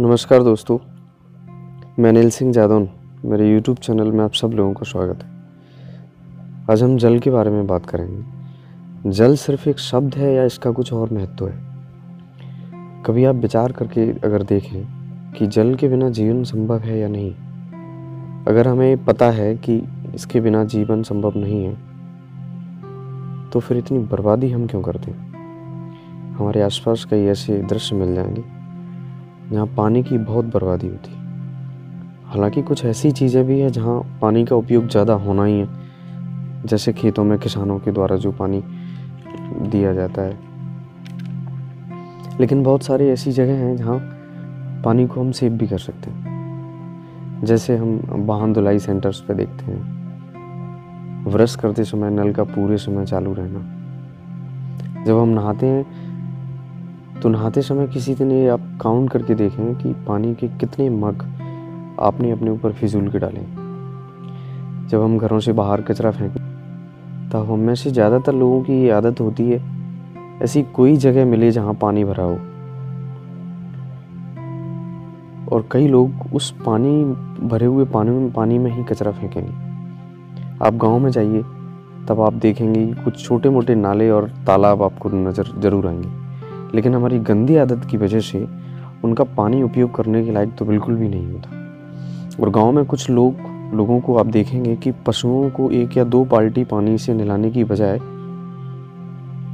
नमस्कार दोस्तों, मैं अनिल सिंह जादौन, मेरे यूट्यूब चैनल में आप सब लोगों का स्वागत है। आज हम जल के बारे में बात करेंगे। जल सिर्फ़ एक शब्द है या इसका कुछ और महत्व है? कभी आप विचार करके अगर देखें कि जल के बिना जीवन संभव है या नहीं, अगर हमें पता है कि इसके बिना जीवन संभव नहीं है तो फिर इतनी बर्बादी हम क्यों करते हैं? हमारे आसपास कई ऐसे दृश्य मिल जाएँगे। जहाँ पानी की बहुत बर्बादी होती है। हालाँकि कुछ ऐसी चीज़ें भी हैं जहाँ पानी का उपयोग ज़्यादा होना ही है। जैसे खेतों में किसानों के द्वारा जो पानी दिया जाता है। लेकिन बहुत सारी ऐसी जगह हैं जहाँ पानी को हम सेव भी कर सकते हैं। जैसे हम वाहन धुलाई सेंटर्स पे देखते हैं। ब्रश करते समय नल का पूरे समय चालू रहना। जब हम नहाते हैं तो नहाते समय किसी दिन ये आप काउंट करके देखें कि पानी के कितने मग आपने अपने ऊपर फिजूल के डाले। जब हम घरों से बाहर कचरा फेंकें तब हम में से ज़्यादातर लोगों की ये आदत होती है, ऐसी कोई जगह मिले जहाँ पानी भरा हो। और कई लोग उस पानी, भरे हुए पानी में पानी में ही कचरा फेंकेंगे। आप गाँव में जाइए, तब आप देखेंगे कुछ छोटे मोटे नाले और तालाब आपको नज़र, ज़रूर आएँगे। लेकिन हमारी गंदी आदत की वजह से उनका पानी उपयोग करने के लायक तो बिल्कुल भी नहीं होता। और गाँव में कुछ लोग, लोगों को आप देखेंगे कि पशुओं को एक या दो बाल्टी पानी से नहलाने की बजाय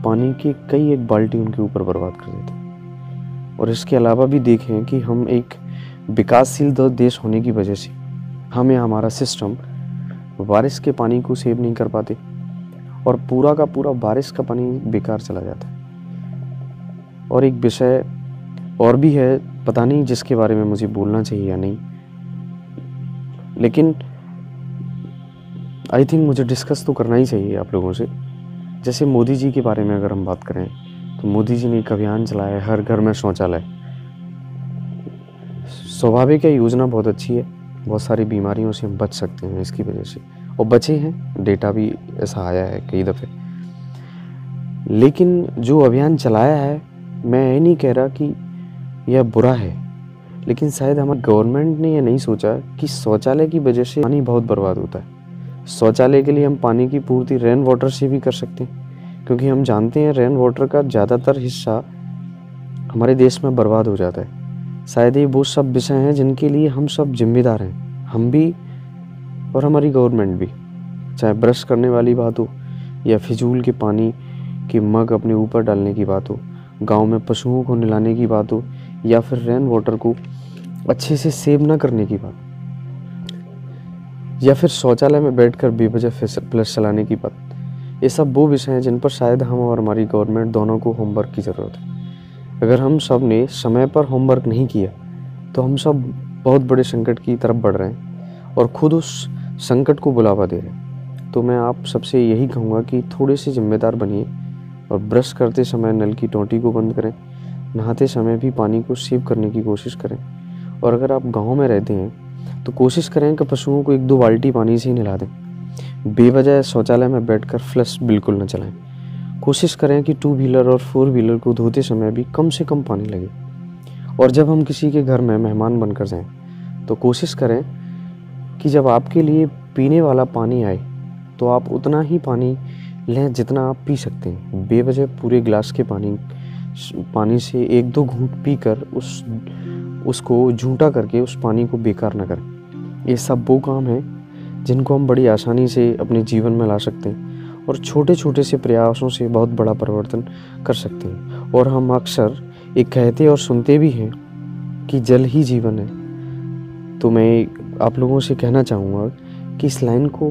पानी की कई एक बाल्टी उनके ऊपर बर्बाद कर देते और इसके अलावा भी देखें कि हम एक विकासशील देश होने की वजह से हमें हमारा सिस्टम बारिश के पानी को सेव नहीं कर पाते और पूरा का पूरा बारिश का पानी बेकार चला जाता है। और एक विषय और भी है, पता नहीं जिसके बारे में मुझे बोलना चाहिए या नहीं। लेकिन आई थिंक मुझे डिस्कस तो करना ही चाहिए आप लोगों से। जैसे मोदी जी के बारे में अगर हम बात करें तो मोदी जी ने एक अभियान चलाया हर घर में शौचालय। स्वाभाविक है, योजना बहुत अच्छी है, बहुत सारी बीमारियों से हम बच सकते हैं इसकी वजह से। और बचे हैं, डेटा भी ऐसा आया है कई दफ़े। लेकिन जो अभियान चलाया है मैं ये नहीं कह रहा कि यह बुरा है, लेकिन शायद हमारे गवर्नमेंट ने यह नहीं सोचा कि शौचालय की वजह से पानी बहुत बर्बाद होता है। शौचालय के लिए हम पानी की पूर्ति रेन वाटर से भी कर सकते हैं, क्योंकि हम जानते हैं रेन वाटर का ज़्यादातर हिस्सा हमारे देश में बर्बाद हो जाता है। शायद ये वो सब विषय हैं जिनके लिए हम सब जिम्मेदार हैं, हम भी और हमारी गवर्नमेंट भी। चाहे ब्रश करने वाली बात हो या फिजूल के पानी की मग अपने ऊपर डालने की बात हो गाँव में पशुओं को नहलाने की बात हो या फिर रेन वाटर को अच्छे से सेव ना करने की बात या फिर शौचालय में बैठकर बेवजह फ्लश चलाने की बात। ये सब वो विषय हैं जिन पर शायद हम और हमारी गवर्नमेंट दोनों को होमवर्क की ज़रूरत है। अगर हम सबने समय पर होमवर्क नहीं किया तो हम सब बहुत बड़े संकट की तरफ़ बढ़ रहे हैं और खुद उस संकट को बुलावा दे रहे हैं। तो मैं आप सबसे यही कहूँगा कि थोड़े से जिम्मेदार बनिए और ब्रश करते समय नल की टोंटी को बंद करें। नहाते समय भी पानी को सेव करने की कोशिश करें। और अगर आप गाँव में रहते हैं तो कोशिश करें कि पशुओं को एक दो बाल्टी पानी से ही नला दें। बेवजह शौचालय में बैठकर फ्लश बिल्कुल न चलाएँ। कोशिश करें कि टू व्हीलर और फोर व्हीलर को धोते समय भी कम से कम पानी लगे। और जब हम किसी के घर में मेहमान बनकर जाएँ तो कोशिश करें कि जब आपके लिए पीने वाला पानी आए तो आप उतना ही पानी लें जितना आप पी सकते हैं। बेवजह पूरे गिलास के पानी पानी से एक दो घूंट पीकर उस, उसको झूठा करके उस पानी को बेकार न करें। ये सब वो काम है जिनको हम बड़ी आसानी से अपने जीवन में ला सकते हैं और छोटे छोटे से प्रयासों से बहुत बड़ा परिवर्तन कर सकते हैं। और हम अक्सर एक कहते और सुनते भी हैं कि जल ही जीवन है। तो मैं आप लोगों से कहना चाहूँगा कि इस लाइन को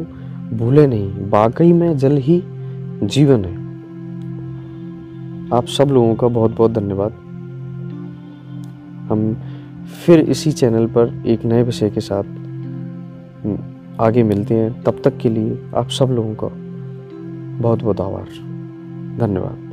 भूले नहीं। वाकई में जल ही जीवन है। आप सब लोगों का बहुत बहुत धन्यवाद। हम फिर इसी चैनल पर एक नए विषय के साथ आगे मिलते हैं। तब तक के लिए आप सब लोगों का बहुत बहुत आभार। धन्यवाद।